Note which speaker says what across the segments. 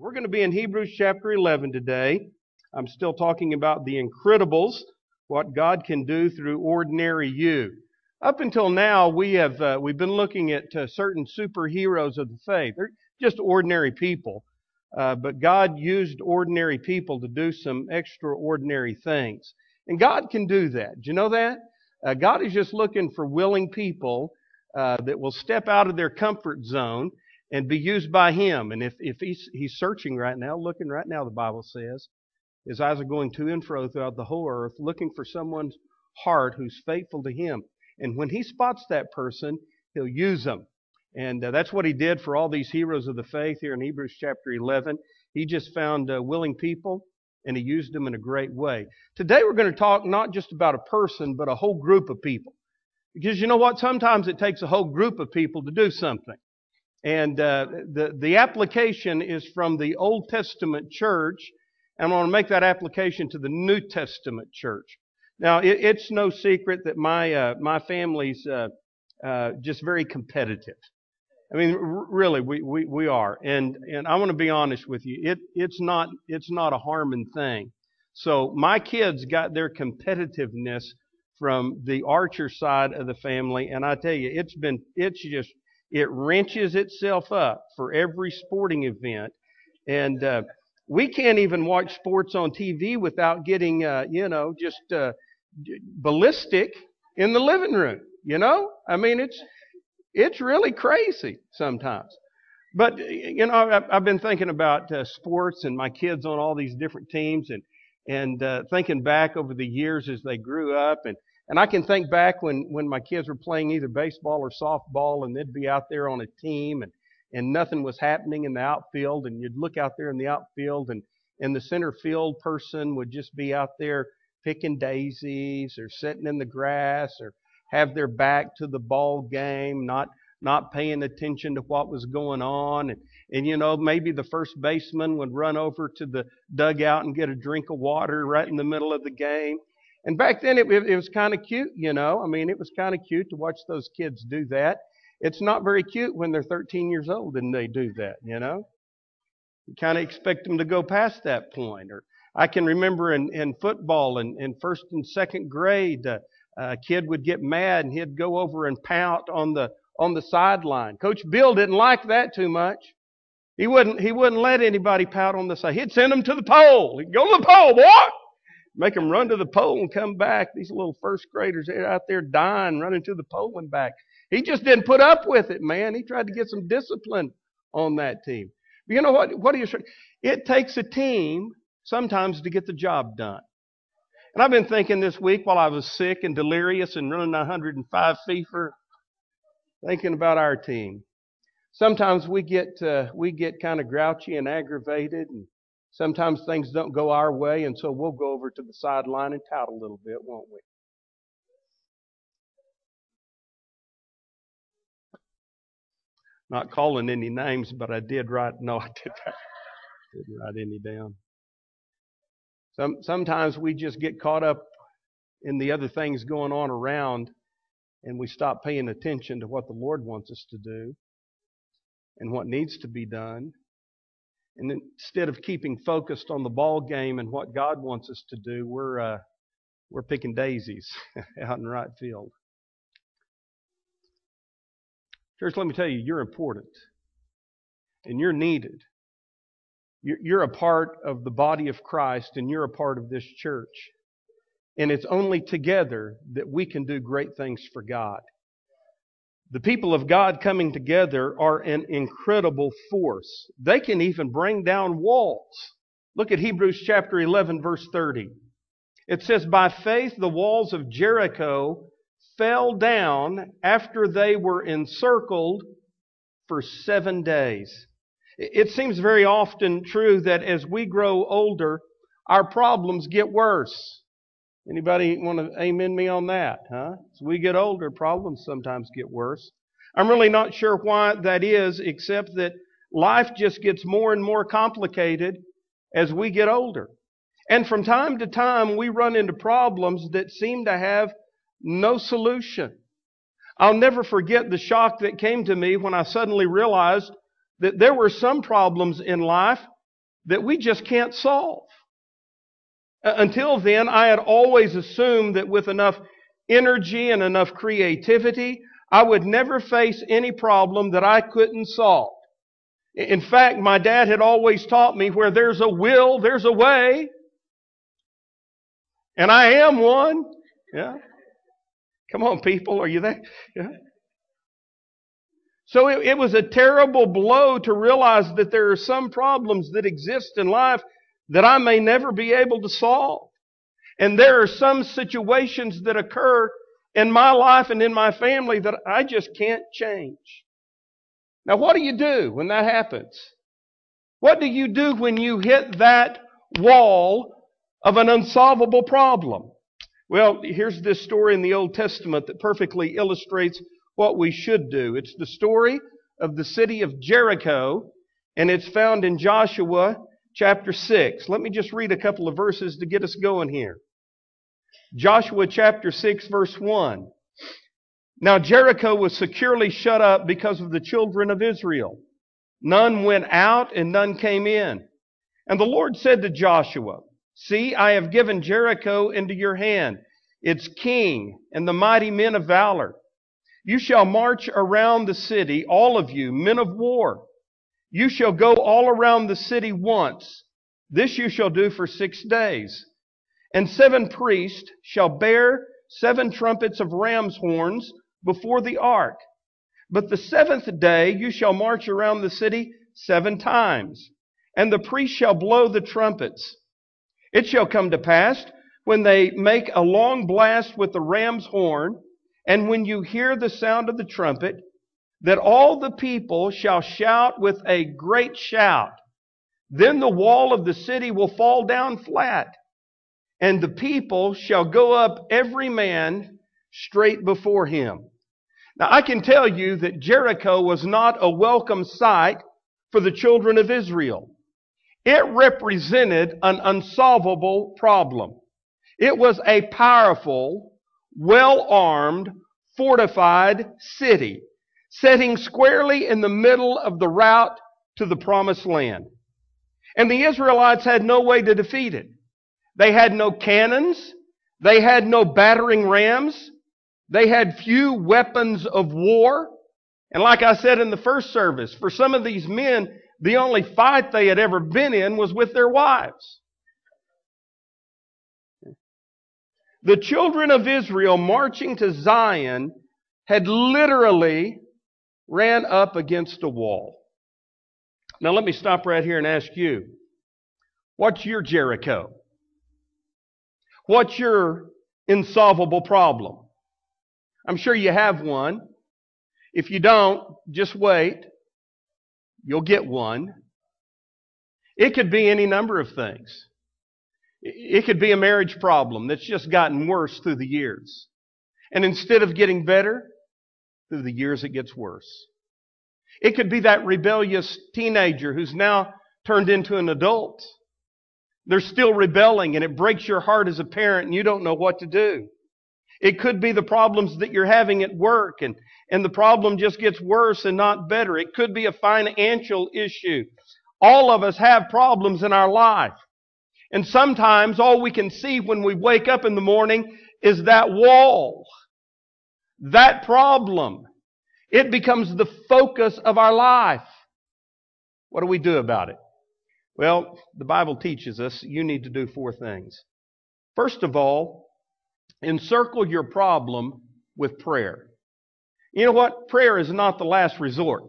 Speaker 1: We're going to be in Hebrews chapter 11 today. I'm still talking about the incredibles, what God can do through ordinary you. Up until now, we have uh, we've been looking at uh, certain superheroes of the faith. They're just ordinary people, uh, but God used ordinary people to do some extraordinary things, and God can do that. Do you know that? Uh, God is just looking for willing people uh, that will step out of their comfort zone and be used by Him. And if if He's He's searching right now, looking right now, the Bible says, His eyes are going to and fro throughout the whole earth, looking for someone's heart who's faithful to Him. And when he spots that person, he'll use them. And uh, that's what he did for all these heroes of the faith here in Hebrews chapter 11. He just found uh, willing people and he used them in a great way. Today we're going to talk not just about a person, but a whole group of people. Because you know what? Sometimes it takes a whole group of people to do something. And uh, the, the application is from the Old Testament church. And I want to make that application to the New Testament church. Now, it, it's no secret that my uh, my family's uh, uh, just very competitive. I mean, r- really, we, we, we are, and and I want to be honest with you. It it's not it's not a harming thing. So my kids got their competitiveness from the Archer side of the family, and I tell you, it's been it's just it wrenches itself up for every sporting event, and uh, we can't even watch sports on TV without getting uh, you know just uh, ballistic in the living room. You know, I mean, it's it's really crazy sometimes. But you know, I've been thinking about uh, sports and my kids on all these different teams, and and uh, thinking back over the years as they grew up, and and I can think back when when my kids were playing either baseball or softball, and they'd be out there on a team, and and nothing was happening in the outfield, and you'd look out there in the outfield, and and the center field person would just be out there picking daisies or sitting in the grass or have their back to the ball game, not not paying attention to what was going on. And, and you know, maybe the first baseman would run over to the dugout and get a drink of water right in the middle of the game. And back then it, it was kind of cute, you know. I mean, it was kind of cute to watch those kids do that. It's not very cute when they're 13 years old and they do that, you know. You kind of expect them to go past that point or I can remember in, in football in, in first and second grade, uh, a kid would get mad and he'd go over and pout on the on the sideline. Coach Bill didn't like that too much. He wouldn't he wouldn't let anybody pout on the side. He'd send them to the pole. He'd go to the pole, boy. Make them run to the pole and come back. These little first graders they're out there dying, running to the pole and back. He just didn't put up with it, man. He tried to get some discipline on that team. But you know what? What do you? It takes a team sometimes to get the job done. And I've been thinking this week while I was sick and delirious and running 105 fever, thinking about our team. Sometimes we get uh, we get kind of grouchy and aggravated, and sometimes things don't go our way, and so we'll go over to the sideline and tout a little bit, won't we? Not calling any names, but I did write. No, I did not. Didn't write any down. Some, sometimes we just get caught up in the other things going on around and we stop paying attention to what the Lord wants us to do and what needs to be done. And instead of keeping focused on the ball game and what God wants us to do, we're uh, we're picking daisies out in right field. Church, let me tell you, you're important and you're needed. You're a part of the body of Christ and you're a part of this church. And it's only together that we can do great things for God. The people of God coming together are an incredible force. They can even bring down walls. Look at Hebrews chapter 11, verse 30. It says, By faith the walls of Jericho fell down after they were encircled for seven days. It seems very often true that as we grow older, our problems get worse. Anybody want to amen me on that, huh? As we get older, problems sometimes get worse. I'm really not sure why that is, except that life just gets more and more complicated as we get older. And from time to time, we run into problems that seem to have no solution. I'll never forget the shock that came to me when I suddenly realized that there were some problems in life that we just can't solve. Uh, until then, I had always assumed that with enough energy and enough creativity, I would never face any problem that I couldn't solve. In fact, my dad had always taught me where there's a will, there's a way. And I am one. Yeah. Come on, people, are you there? Yeah. So it, it was a terrible blow to realize that there are some problems that exist in life that I may never be able to solve. And there are some situations that occur in my life and in my family that I just can't change. Now, what do you do when that happens? What do you do when you hit that wall of an unsolvable problem? Well, here's this story in the Old Testament that perfectly illustrates what we should do. It's the story of the city of Jericho, and it's found in Joshua chapter 6. Let me just read a couple of verses to get us going here. Joshua chapter 6, verse 1. Now Jericho was securely shut up because of the children of Israel. None went out and none came in. And the Lord said to Joshua, See, I have given Jericho into your hand, its king and the mighty men of valor. You shall march around the city, all of you, men of war. You shall go all around the city once. This you shall do for six days. And seven priests shall bear seven trumpets of ram's horns before the ark. But the seventh day you shall march around the city seven times. And the priests shall blow the trumpets. It shall come to pass when they make a long blast with the ram's horn, and when you hear the sound of the trumpet, that all the people shall shout with a great shout. Then the wall of the city will fall down flat, and the people shall go up every man straight before him. Now I can tell you that Jericho was not a welcome sight for the children of Israel. It represented an unsolvable problem. It was a powerful, well-armed, fortified city sitting squarely in the middle of the route to the promised land. And the Israelites had no way to defeat it. They had no cannons. They had no battering rams. They had few weapons of war. And like I said in the first service, for some of these men, the only fight they had ever been in was with their wives. The children of Israel marching to Zion had literally ran up against a wall. Now, let me stop right here and ask you what's your Jericho? What's your insolvable problem? I'm sure you have one. If you don't, just wait. You'll get one. It could be any number of things. It could be a marriage problem that's just gotten worse through the years. And instead of getting better, through the years it gets worse. It could be that rebellious teenager who's now turned into an adult. They're still rebelling and it breaks your heart as a parent and you don't know what to do. It could be the problems that you're having at work and, and the problem just gets worse and not better. It could be a financial issue. All of us have problems in our life. And sometimes all we can see when we wake up in the morning is that wall that problem. It becomes the focus of our life. What do we do about it? Well, the Bible teaches us you need to do four things. First of all, encircle your problem with prayer. You know what? Prayer is not the last resort.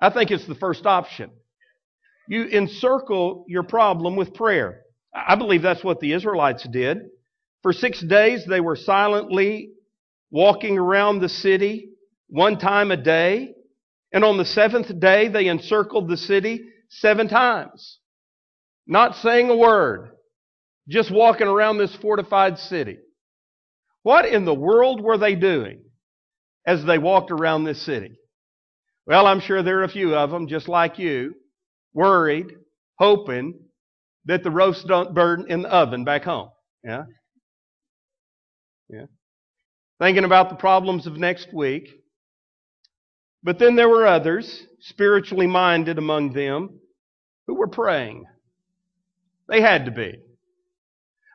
Speaker 1: I think it's the first option. You encircle your problem with prayer. I believe that's what the Israelites did. For six days, they were silently walking around the city one time a day. And on the seventh day, they encircled the city seven times. Not saying a word, just walking around this fortified city. What in the world were they doing as they walked around this city? Well, I'm sure there are a few of them, just like you, worried, hoping that the roast don't burn in the oven back home. Yeah? Yeah thinking about the problems of next week. But then there were others, spiritually minded among them, who were praying. They had to be.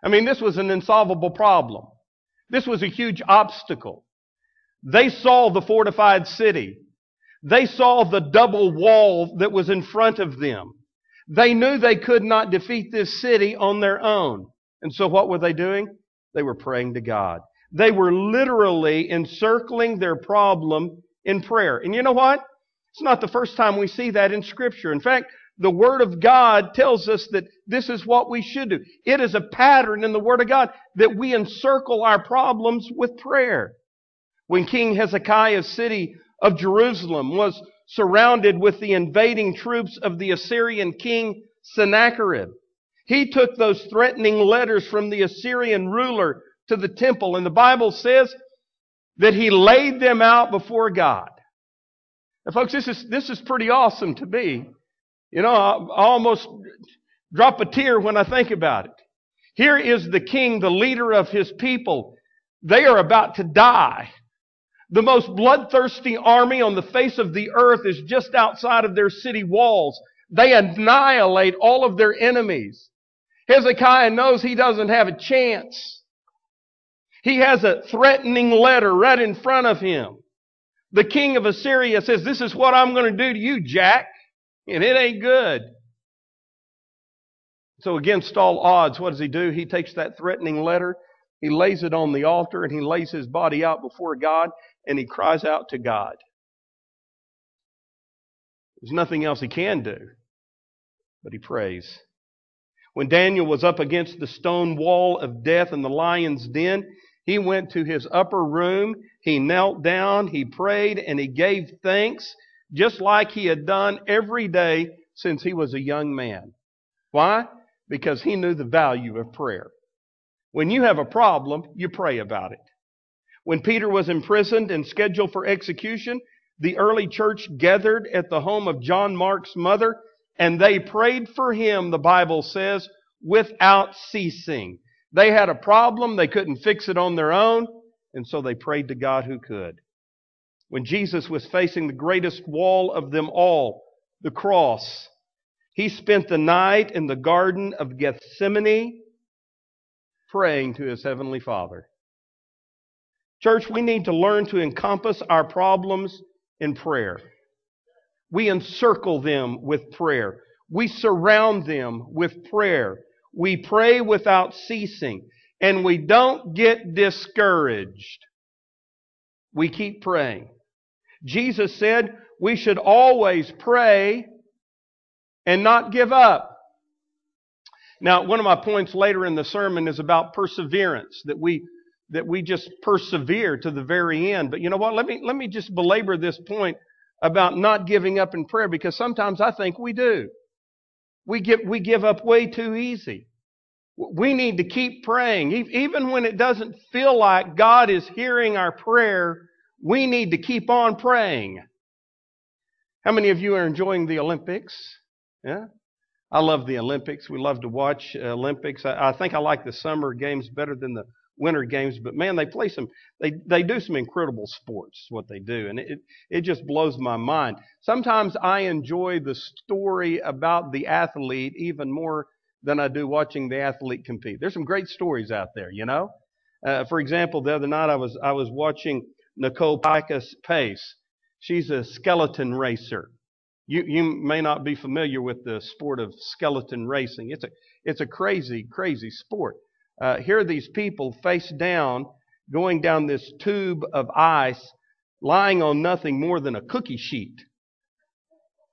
Speaker 1: I mean, this was an insolvable problem. This was a huge obstacle. They saw the fortified city. They saw the double wall that was in front of them. They knew they could not defeat this city on their own. And so what were they doing? They were praying to God. They were literally encircling their problem in prayer. And you know what? It's not the first time we see that in Scripture. In fact, the Word of God tells us that this is what we should do. It is a pattern in the Word of God that we encircle our problems with prayer. When King Hezekiah's city of Jerusalem was surrounded with the invading troops of the Assyrian king Sennacherib, he took those threatening letters from the Assyrian ruler to the temple, and the Bible says that he laid them out before God. Now, folks, this is, this is pretty awesome to me. You know, I, I almost drop a tear when I think about it. Here is the king, the leader of his people. They are about to die. The most bloodthirsty army on the face of the earth is just outside of their city walls. They annihilate all of their enemies. Hezekiah knows he doesn't have a chance. He has a threatening letter right in front of him. The king of Assyria says, This is what I'm going to do to you, Jack. And it ain't good. So, against all odds, what does he do? He takes that threatening letter, he lays it on the altar, and he lays his body out before God, and he cries out to God. There's nothing else he can do, but he prays. When Daniel was up against the stone wall of death in the lion's den, he went to his upper room, he knelt down, he prayed, and he gave thanks, just like he had done every day since he was a young man. Why? Because he knew the value of prayer. When you have a problem, you pray about it. When Peter was imprisoned and scheduled for execution, the early church gathered at the home of John Mark's mother, and they prayed for him, the Bible says, without ceasing. They had a problem, they couldn't fix it on their own, and so they prayed to God who could. When Jesus was facing the greatest wall of them all, the cross, he spent the night in the Garden of Gethsemane praying to his Heavenly Father. Church, we need to learn to encompass our problems in prayer. We encircle them with prayer. We surround them with prayer. We pray without ceasing. And we don't get discouraged. We keep praying. Jesus said we should always pray and not give up. Now, one of my points later in the sermon is about perseverance, that we that we just persevere to the very end. But you know what? Let me, let me just belabor this point about not giving up in prayer because sometimes I think we do. We give, we give up way too easy. We need to keep praying. Even when it doesn't feel like God is hearing our prayer, we need to keep on praying. How many of you are enjoying the Olympics? Yeah? I love the Olympics. We love to watch uh, Olympics. I, I think I like the summer games better than the winter games, but man, they play some, they, they do some incredible sports, what they do. And it, it just blows my mind. Sometimes I enjoy the story about the athlete even more than I do watching the athlete compete. There's some great stories out there, you know? Uh, for example, the other night I was, I was watching Nicole Pikus Pace. She's a skeleton racer. You, you may not be familiar with the sport of skeleton racing. It's a, it's a crazy, crazy sport uh, here are these people face down, going down this tube of ice, lying on nothing more than a cookie sheet.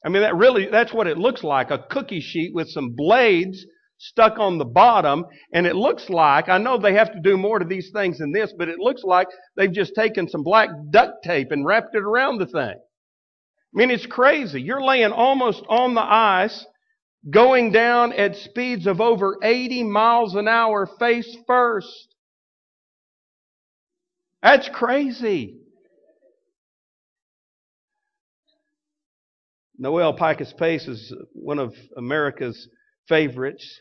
Speaker 1: I mean, that really, that's what it looks like a cookie sheet with some blades stuck on the bottom. And it looks like, I know they have to do more to these things than this, but it looks like they've just taken some black duct tape and wrapped it around the thing. I mean, it's crazy. You're laying almost on the ice going down at speeds of over 80 miles an hour face first. That's crazy. Noelle Pikus Pace is one of America's favorites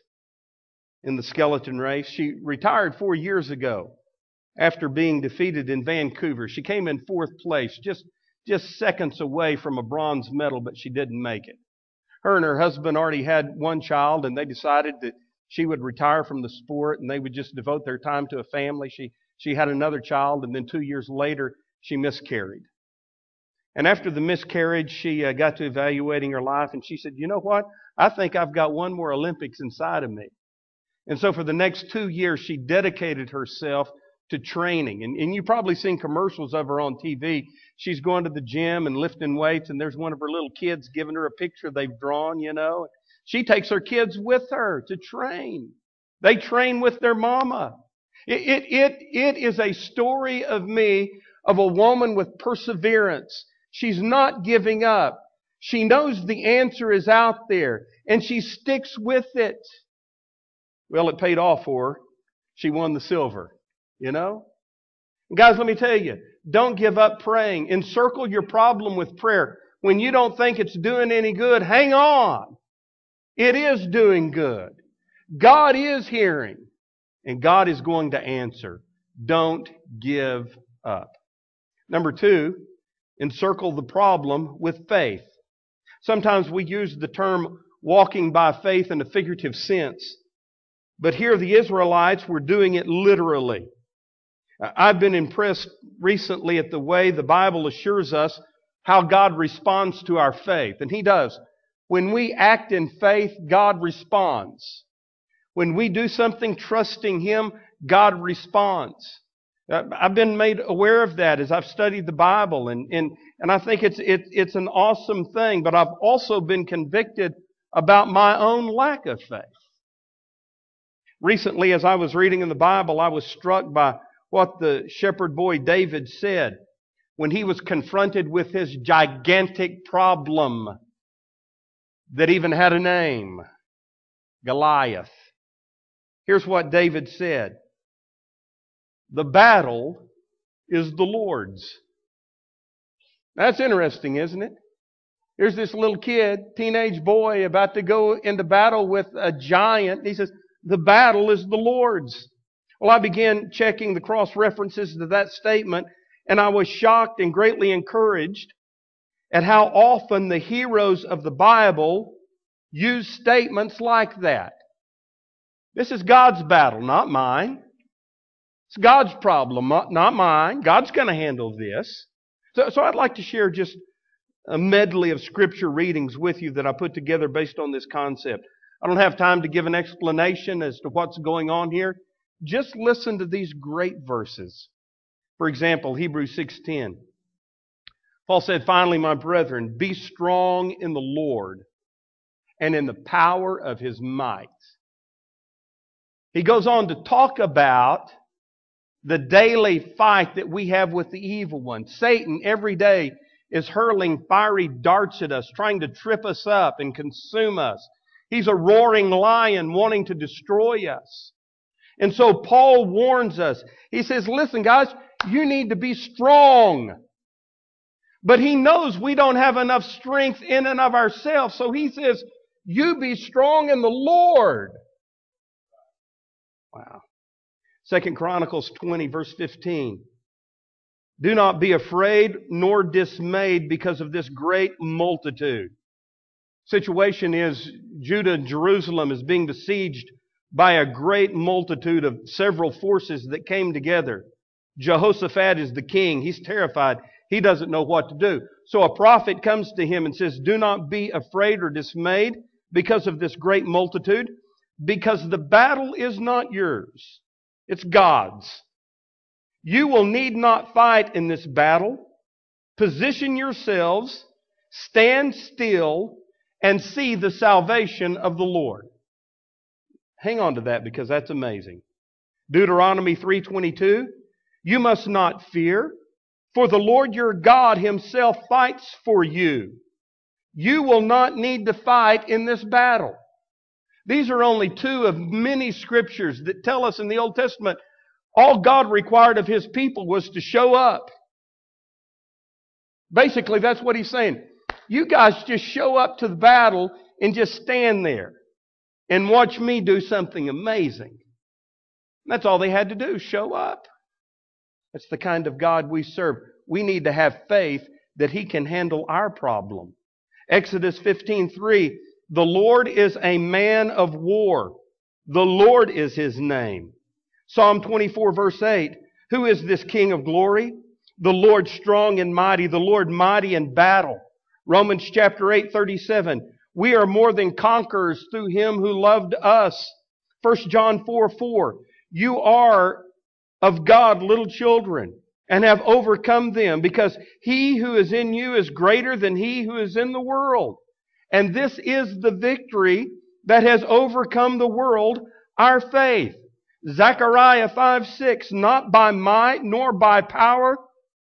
Speaker 1: in the skeleton race. She retired four years ago after being defeated in Vancouver. She came in fourth place, just, just seconds away from a bronze medal, but she didn't make it. Her and her husband already had one child, and they decided that she would retire from the sport and they would just devote their time to a family. She she had another child, and then two years later she miscarried. And after the miscarriage, she uh, got to evaluating her life, and she said, "You know what? I think I've got one more Olympics inside of me." And so for the next two years, she dedicated herself to training. And, and you've probably seen commercials of her on TV. She's going to the gym and lifting weights, and there's one of her little kids giving her a picture they've drawn, you know. She takes her kids with her to train. They train with their mama. It, it, it, it is a story of me of a woman with perseverance. She's not giving up. She knows the answer is out there and she sticks with it. Well, it paid off for her. She won the silver. You know? guys, let me tell you, don't give up praying. Encircle your problem with prayer. When you don't think it's doing any good, hang on. It is doing good. God is hearing, and God is going to answer. Don't give up. Number two, encircle the problem with faith. Sometimes we use the term walking by faith in a figurative sense, but here the Israelites were doing it literally. Uh, I've been impressed recently at the way the Bible assures us how God responds to our faith. And He does. When we act in faith, God responds. When we do something trusting Him, God responds. Uh, I've been made aware of that as I've studied the Bible, and, and, and I think it's, it, it's an awesome thing, but I've also been convicted about my own lack of faith. Recently, as I was reading in the Bible, I was struck by what the shepherd boy David said when he was confronted with his gigantic problem that even had a name Goliath. Here's what David said The battle is the Lord's. That's interesting, isn't it? Here's this little kid, teenage boy, about to go into battle with a giant. He says, The battle is the Lord's. Well, I began checking the cross references to that statement, and I was shocked and greatly encouraged at how often the heroes of the Bible use statements like that. This is God's battle, not mine. It's God's problem, not mine. God's going to handle this. So, so I'd like to share just a medley of scripture readings with you that I put together based on this concept. I don't have time to give an explanation as to what's going on here. Just listen to these great verses. For example, Hebrews 6:10. Paul said, "Finally, my brethren, be strong in the Lord and in the power of his might." He goes on to talk about the daily fight that we have with the evil one. Satan every day is hurling fiery darts at us, trying to trip us up and consume us. He's a roaring lion wanting to destroy us. And so Paul warns us. He says, listen guys, you need to be strong. But he knows we don't have enough strength in and of ourselves. So he says, you be strong in the Lord. Wow. Second Chronicles 20 verse 15. Do not be afraid nor dismayed because of this great multitude. Situation is Judah and Jerusalem is being besieged by a great multitude of several forces that came together. Jehoshaphat is the king. He's terrified. He doesn't know what to do. So a prophet comes to him and says, Do not be afraid or dismayed because of this great multitude, because the battle is not yours. It's God's. You will need not fight in this battle. Position yourselves, stand still, and see the salvation of the Lord. Hang on to that because that's amazing. Deuteronomy 3:22 You must not fear for the Lord your God himself fights for you. You will not need to fight in this battle. These are only two of many scriptures that tell us in the Old Testament all God required of his people was to show up. Basically, that's what he's saying. You guys just show up to the battle and just stand there and watch me do something amazing. That's all they had to do, show up. That's the kind of God we serve. We need to have faith that he can handle our problem. Exodus 15:3 The Lord is a man of war. The Lord is his name. Psalm 24 verse 8. Who is this King of glory? The Lord strong and mighty, the Lord mighty in battle. Romans chapter 8, 37. We are more than conquerors through him who loved us. 1 John 4, 4. You are of God little children and have overcome them because he who is in you is greater than he who is in the world. And this is the victory that has overcome the world, our faith. Zechariah 5, 6. Not by might nor by power,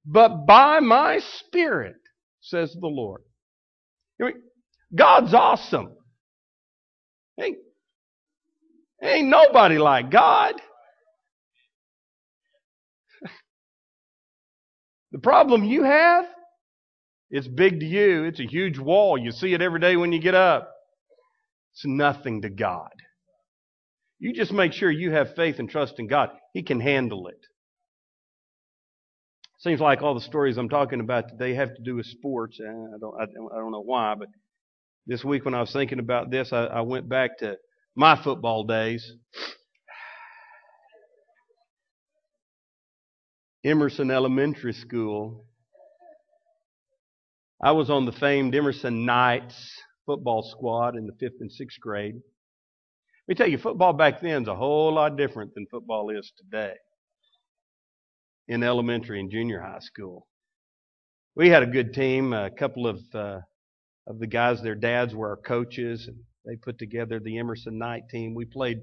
Speaker 1: but by my spirit, says the Lord. God's awesome. Ain't, ain't nobody like God. The problem you have, it's big to you. It's a huge wall. You see it every day when you get up. It's nothing to God. You just make sure you have faith and trust in God. He can handle it. Seems like all the stories I'm talking about today have to do with sports. Eh, I don't, I don't know why, but this week when I was thinking about this, I, I went back to my football days. Emerson Elementary School. I was on the famed Emerson Knights football squad in the fifth and sixth grade. Let me tell you, football back then is a whole lot different than football is today in elementary and junior high school. We had a good team. A couple of uh, of the guys, their dads were our coaches, and they put together the Emerson Knight team. We played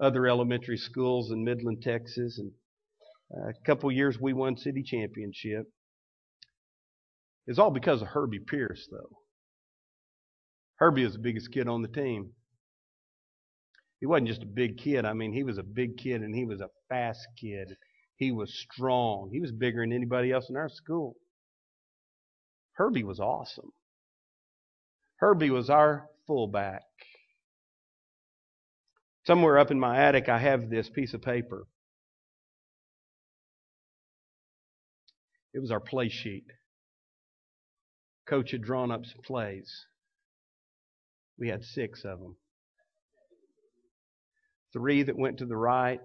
Speaker 1: other elementary schools in Midland, Texas, and uh, a couple years we won city championship. It's all because of Herbie Pierce, though. Herbie was the biggest kid on the team. He wasn't just a big kid. I mean, he was a big kid and he was a fast kid. He was strong. He was bigger than anybody else in our school. Herbie was awesome. Herbie was our fullback. Somewhere up in my attic, I have this piece of paper. It was our play sheet. Coach had drawn up some plays. We had six of them three that went to the right,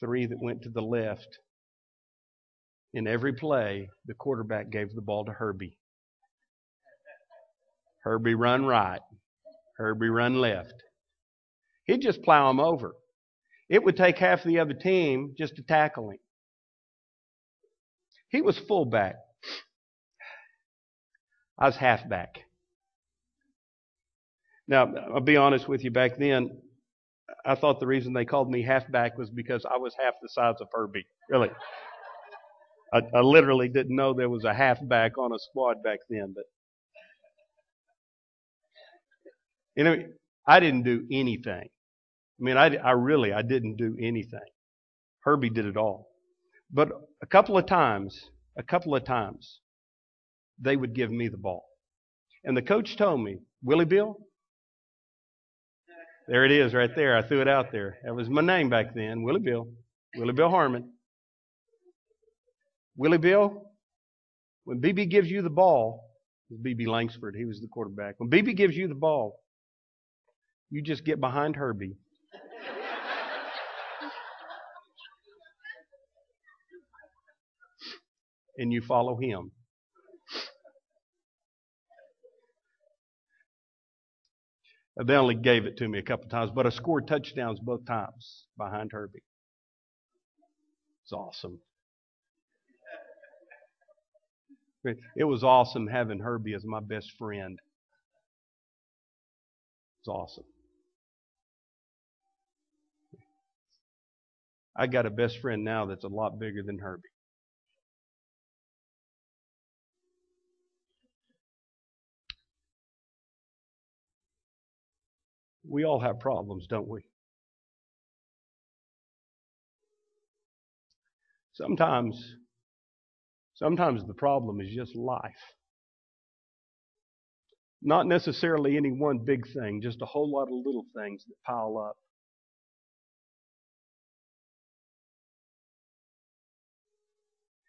Speaker 1: three that went to the left. In every play, the quarterback gave the ball to Herbie. Herbie run right. Herbie run left. He'd just plow him over. It would take half the other team just to tackle him. He was fullback. I was halfback. Now, I'll be honest with you, back then, I thought the reason they called me halfback was because I was half the size of Herbie. Really. I, I literally didn't know there was a halfback on a squad back then, but you know, I didn't do anything. I mean, I, I really, I didn't do anything. Herbie did it all. But a couple of times, a couple of times, they would give me the ball. And the coach told me, Willie Bill, there it is right there. I threw it out there. That was my name back then, Willie Bill. Willie Bill Harmon. Willie Bill, when BB gives you the ball, BB Langsford, he was the quarterback. When BB gives you the ball, you just get behind Herbie. and you follow him. They only gave it to me a couple times, but I scored touchdowns both times behind Herbie. It's awesome. It was awesome having Herbie as my best friend. It's awesome. I got a best friend now that's a lot bigger than Herbie. We all have problems, don't we? Sometimes, sometimes the problem is just life. Not necessarily any one big thing, just a whole lot of little things that pile up.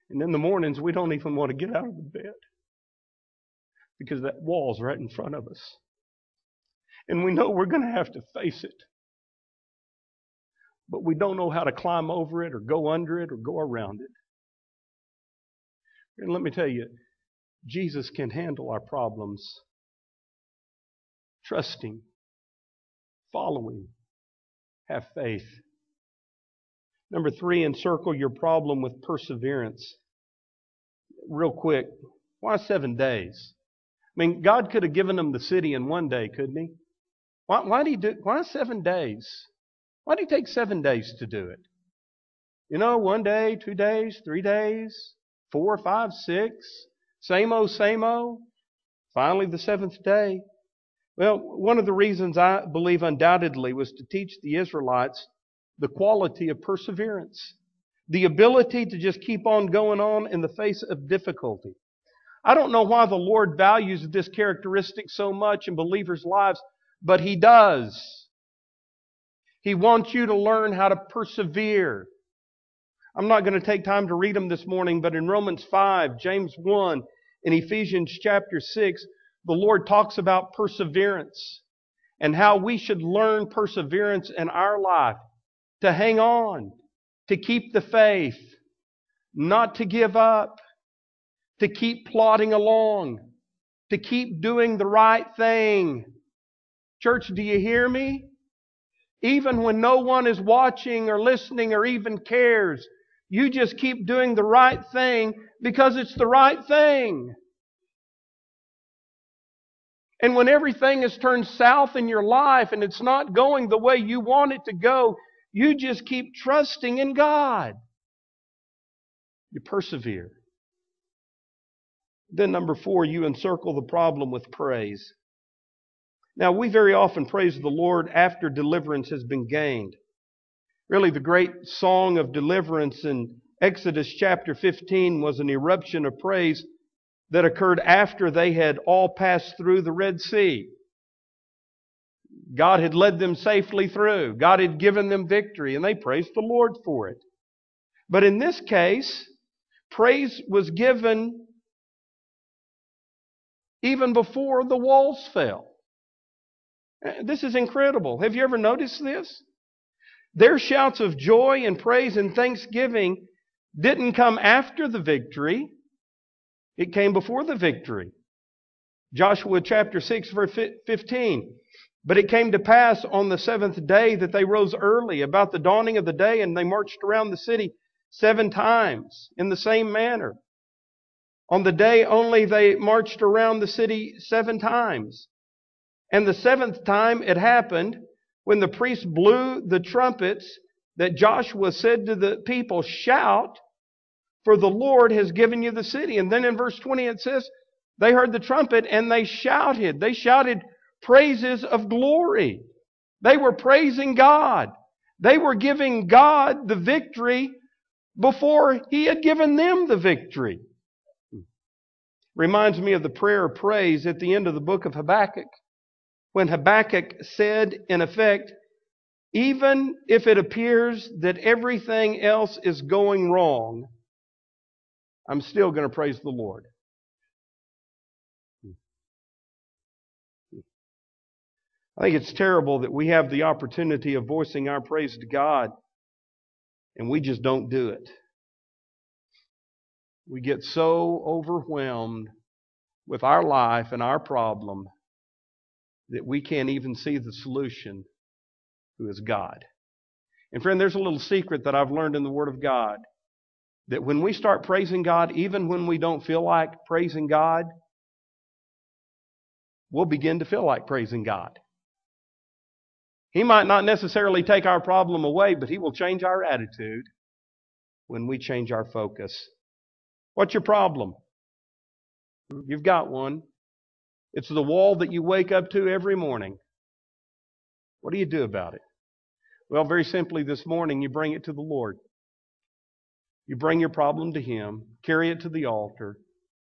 Speaker 1: And in the mornings, we don't even want to get out of the bed because that wall's right in front of us. And we know we're going to have to face it. But we don't know how to climb over it or go under it or go around it. And let me tell you, Jesus can handle our problems. Trusting, following, have faith. Number three, encircle your problem with perseverance. Real quick, why seven days? I mean, God could have given them the city in one day, couldn't He? Why, why did He do? Why seven days? Why did He take seven days to do it? You know, one day, two days, three days, four, five, six, same old, same old. Finally, the seventh day. Well, one of the reasons I believe undoubtedly was to teach the Israelites the quality of perseverance, the ability to just keep on going on in the face of difficulty. I don't know why the Lord values this characteristic so much in believers' lives, but He does. He wants you to learn how to persevere. I'm not going to take time to read them this morning, but in Romans 5, James 1, and Ephesians chapter 6, the Lord talks about perseverance and how we should learn perseverance in our life to hang on, to keep the faith, not to give up, to keep plodding along, to keep doing the right thing. Church, do you hear me? Even when no one is watching or listening or even cares, you just keep doing the right thing because it's the right thing. And when everything has turned south in your life and it's not going the way you want it to go, you just keep trusting in God. You persevere. Then, number four, you encircle the problem with praise. Now, we very often praise the Lord after deliverance has been gained. Really, the great song of deliverance in Exodus chapter 15 was an eruption of praise that occurred after they had all passed through the Red Sea. God had led them safely through. God had given them victory, and they praised the Lord for it. But in this case, praise was given even before the walls fell. Eh, this is incredible. Have you ever noticed this? Their shouts of joy and praise and thanksgiving didn't come after the victory, it came before the victory. Joshua chapter 6, verse 15. But it came to pass on the seventh day that they rose early about the dawning of the day, and they marched around the city seven times in the same manner. On the day only they marched around the city seven times. And the seventh time it happened when the priest blew the trumpets that Joshua said to the people, Shout, for the Lord has given you the city. And then in verse 20 it says, They heard the trumpet and they shouted. They shouted praises of glory. They were praising God. They were giving God the victory before He had given them the victory. Reminds me of the prayer of praise at the end of the book of Habakkuk, when Habakkuk said, in effect, even if it appears that everything else is going wrong, I'm still going to praise the Lord. I think it's terrible that we have the opportunity of voicing our praise to God and we just don't do it. We get so overwhelmed with our life and our problem that we can't even see the solution, who is God. And friend, there's a little secret that I've learned in the Word of God that when we start praising God, even when we don't feel like praising God, we'll begin to feel like praising God. He might not necessarily take our problem away, but He will change our attitude when we change our focus. What's your problem? You've got one. It's the wall that you wake up to every morning. What do you do about it? Well, very simply, this morning you bring it to the Lord. You bring your problem to Him, carry it to the altar,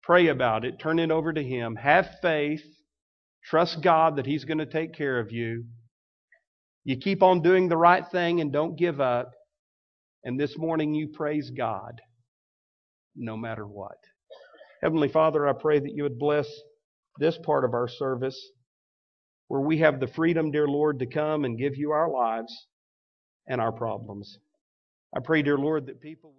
Speaker 1: pray about it, turn it over to Him, have faith, trust God that He's going to take care of you, you keep on doing the right thing and don't give up. And this morning you praise God no matter what. Heavenly Father, I pray that you would bless this part of our service. where we have the freedom, dear Lord, to come and give you our lives and our problems. I pray, dear Lord, that people